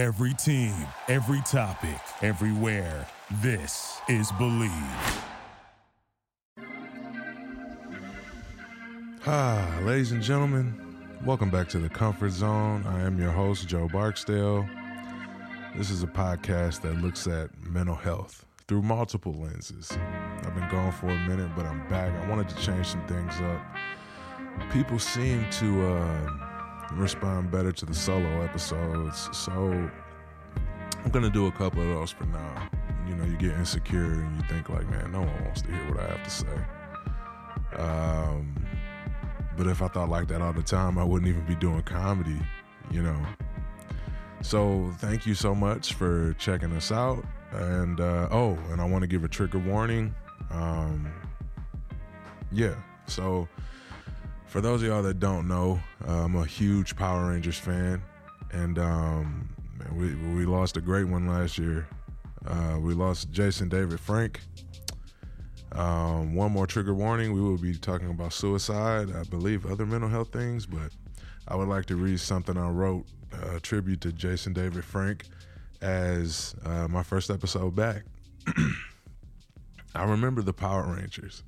Every team, every topic, everywhere. This is Bleav. Ah, ladies and gentlemen, welcome back to the Comfort Zone. I am your host, Joe Barksdale. This is a podcast that looks at mental health through multiple lenses. I've been gone for a minute, but I'm back. I wanted to change some things up. People seem to uh, respond better to the solo episodes, so I'm gonna do a couple of those for now. You know, you get insecure and you think like, man, no one wants to hear what I have to say. Um, but if I thought like that all the time, I wouldn't even be doing comedy, you know. So thank you so much for checking us out. And uh, oh, and I want to give a trigger warning. Um, yeah, so for those of y'all that don't know, uh, I'm a huge Power Rangers fan, and um, man, we we lost a great one last year. Uh, we lost Jason David Frank. Um, one more trigger warning: we will be talking about suicide, I believe, other mental health things. But I would like to read something I wrote, uh, a tribute to Jason David Frank, as uh, my first episode back. I remember the Power Rangers.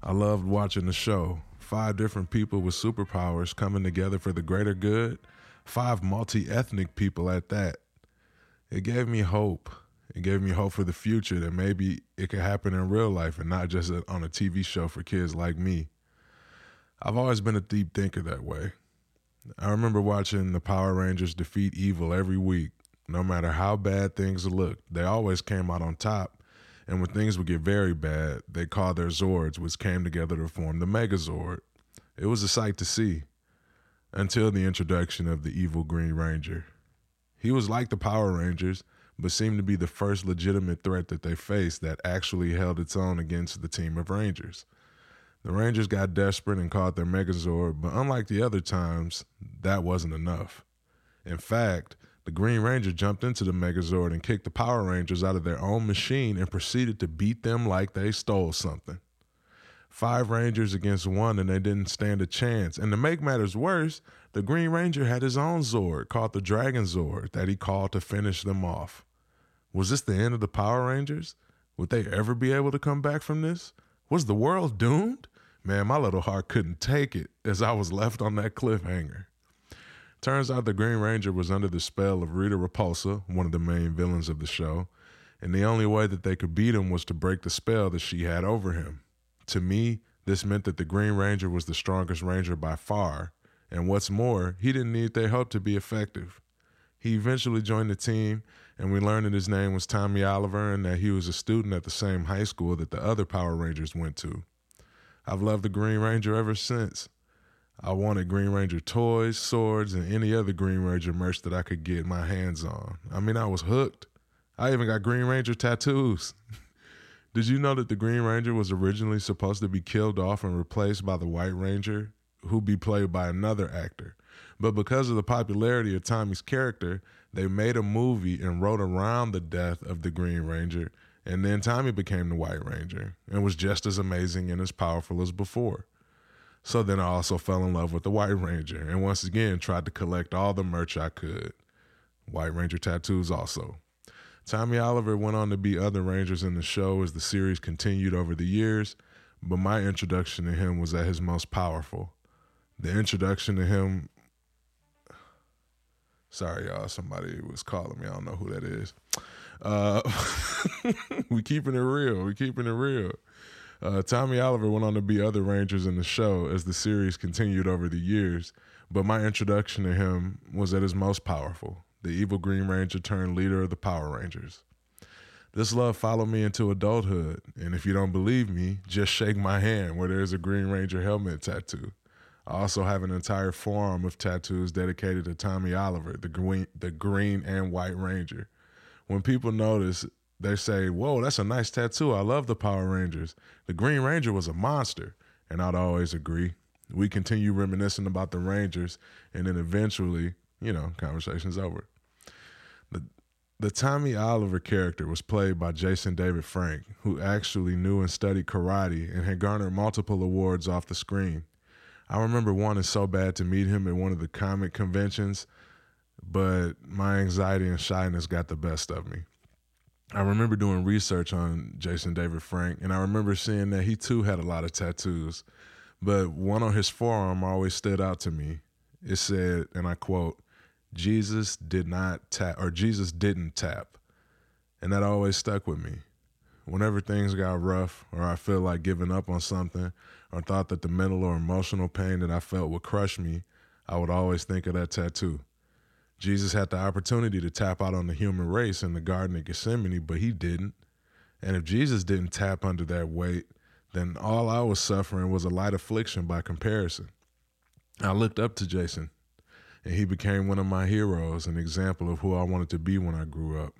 I loved watching the show. Five different people with superpowers coming together for the greater good. Five multi ethnic people at that. It gave me hope. It gave me hope for the future that maybe it could happen in real life and not just on a TV show for kids like me. I've always been a deep thinker that way. I remember watching the Power Rangers defeat evil every week, no matter how bad things looked. They always came out on top and when things would get very bad, they called their Zords, which came together to form the Megazord. It was a sight to see until the introduction of the evil Green Ranger. He was like the Power Rangers, but seemed to be the first legitimate threat that they faced that actually held its own against the team of Rangers. The Rangers got desperate and called their Megazord, but unlike the other times, that wasn't enough. In fact, the Green Ranger jumped into the Megazord and kicked the Power Rangers out of their own machine and proceeded to beat them like they stole something. Five Rangers against one, and they didn't stand a chance. And to make matters worse, the Green Ranger had his own Zord called the Dragon Zord that he called to finish them off. Was this the end of the Power Rangers? Would they ever be able to come back from this? Was the world doomed? Man, my little heart couldn't take it as I was left on that cliffhanger. Turns out the Green Ranger was under the spell of Rita Repulsa, one of the main villains of the show, and the only way that they could beat him was to break the spell that she had over him. To me, this meant that the Green Ranger was the strongest Ranger by far, and what's more, he didn't need their help to be effective. He eventually joined the team, and we learned that his name was Tommy Oliver and that he was a student at the same high school that the other Power Rangers went to. I've loved the Green Ranger ever since. I wanted Green Ranger toys, swords, and any other Green Ranger merch that I could get my hands on. I mean, I was hooked. I even got Green Ranger tattoos. Did you know that the Green Ranger was originally supposed to be killed off and replaced by the White Ranger, who'd be played by another actor? But because of the popularity of Tommy's character, they made a movie and wrote around the death of the Green Ranger, and then Tommy became the White Ranger and was just as amazing and as powerful as before. So then I also fell in love with the White Ranger and once again tried to collect all the merch I could. White Ranger tattoos also. Tommy Oliver went on to be other Rangers in the show as the series continued over the years, but my introduction to him was at his most powerful. The introduction to him. Sorry, y'all. Somebody was calling me. I don't know who that is. Uh, we keeping it real. We keeping it real. Uh, Tommy Oliver went on to be other Rangers in the show as the series continued over the years, but my introduction to him was at his most powerful the evil Green Ranger turned leader of the Power Rangers. This love followed me into adulthood, and if you don't believe me, just shake my hand where there's a Green Ranger helmet tattoo. I also have an entire forum of tattoos dedicated to Tommy Oliver, the green, the green and white ranger. When people notice, they say, Whoa, that's a nice tattoo. I love the Power Rangers. The Green Ranger was a monster. And I'd always agree. We continue reminiscing about the Rangers, and then eventually, you know, conversation's over. The, the Tommy Oliver character was played by Jason David Frank, who actually knew and studied karate and had garnered multiple awards off the screen. I remember wanting so bad to meet him at one of the comic conventions but my anxiety and shyness got the best of me. I remember doing research on Jason David Frank, and I remember seeing that he too had a lot of tattoos, but one on his forearm always stood out to me. It said, and I quote, Jesus did not tap, or Jesus didn't tap. And that always stuck with me. Whenever things got rough, or I feel like giving up on something, or thought that the mental or emotional pain that I felt would crush me, I would always think of that tattoo. Jesus had the opportunity to tap out on the human race in the Garden of Gethsemane, but he didn't. And if Jesus didn't tap under that weight, then all I was suffering was a light affliction by comparison. I looked up to Jason, and he became one of my heroes, an example of who I wanted to be when I grew up.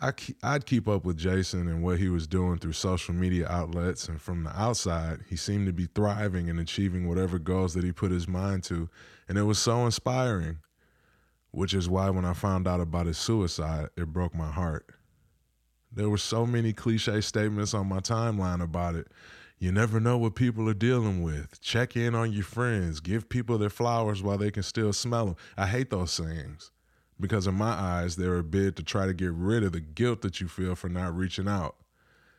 I, I'd keep up with Jason and what he was doing through social media outlets, and from the outside, he seemed to be thriving and achieving whatever goals that he put his mind to, and it was so inspiring which is why when I found out about his suicide, it broke my heart. There were so many cliche statements on my timeline about it. You never know what people are dealing with. Check in on your friends. Give people their flowers while they can still smell them. I hate those sayings because, in my eyes, they're a bid to try to get rid of the guilt that you feel for not reaching out.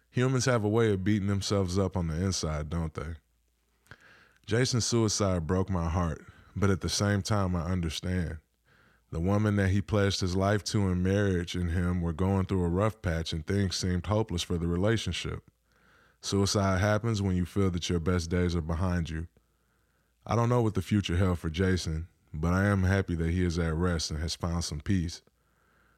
Humans have a way of beating themselves up on the inside, don't they? Jason's suicide broke my heart, but at the same time, I understand. The woman that he pledged his life to in marriage and him were going through a rough patch and things seemed hopeless for the relationship. Suicide happens when you feel that your best days are behind you. I don't know what the future held for Jason, but I am happy that he is at rest and has found some peace.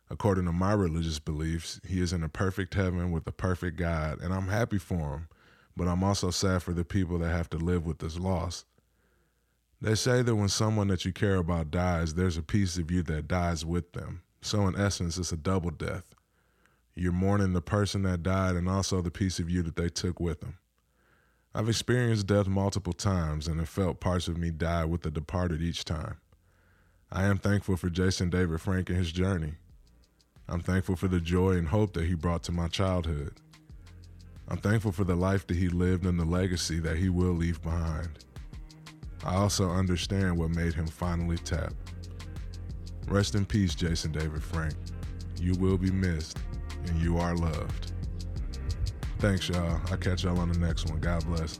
According to my religious beliefs, he is in a perfect heaven with a perfect God, and I'm happy for him, but I'm also sad for the people that have to live with this loss. They say that when someone that you care about dies, there's a piece of you that dies with them. So, in essence, it's a double death. You're mourning the person that died and also the piece of you that they took with them. I've experienced death multiple times and have felt parts of me die with the departed each time. I am thankful for Jason David Frank and his journey. I'm thankful for the joy and hope that he brought to my childhood. I'm thankful for the life that he lived and the legacy that he will leave behind. I also understand what made him finally tap. Rest in peace, Jason David Frank. You will be missed, and you are loved. Thanks, y'all. I'll catch y'all on the next one. God bless.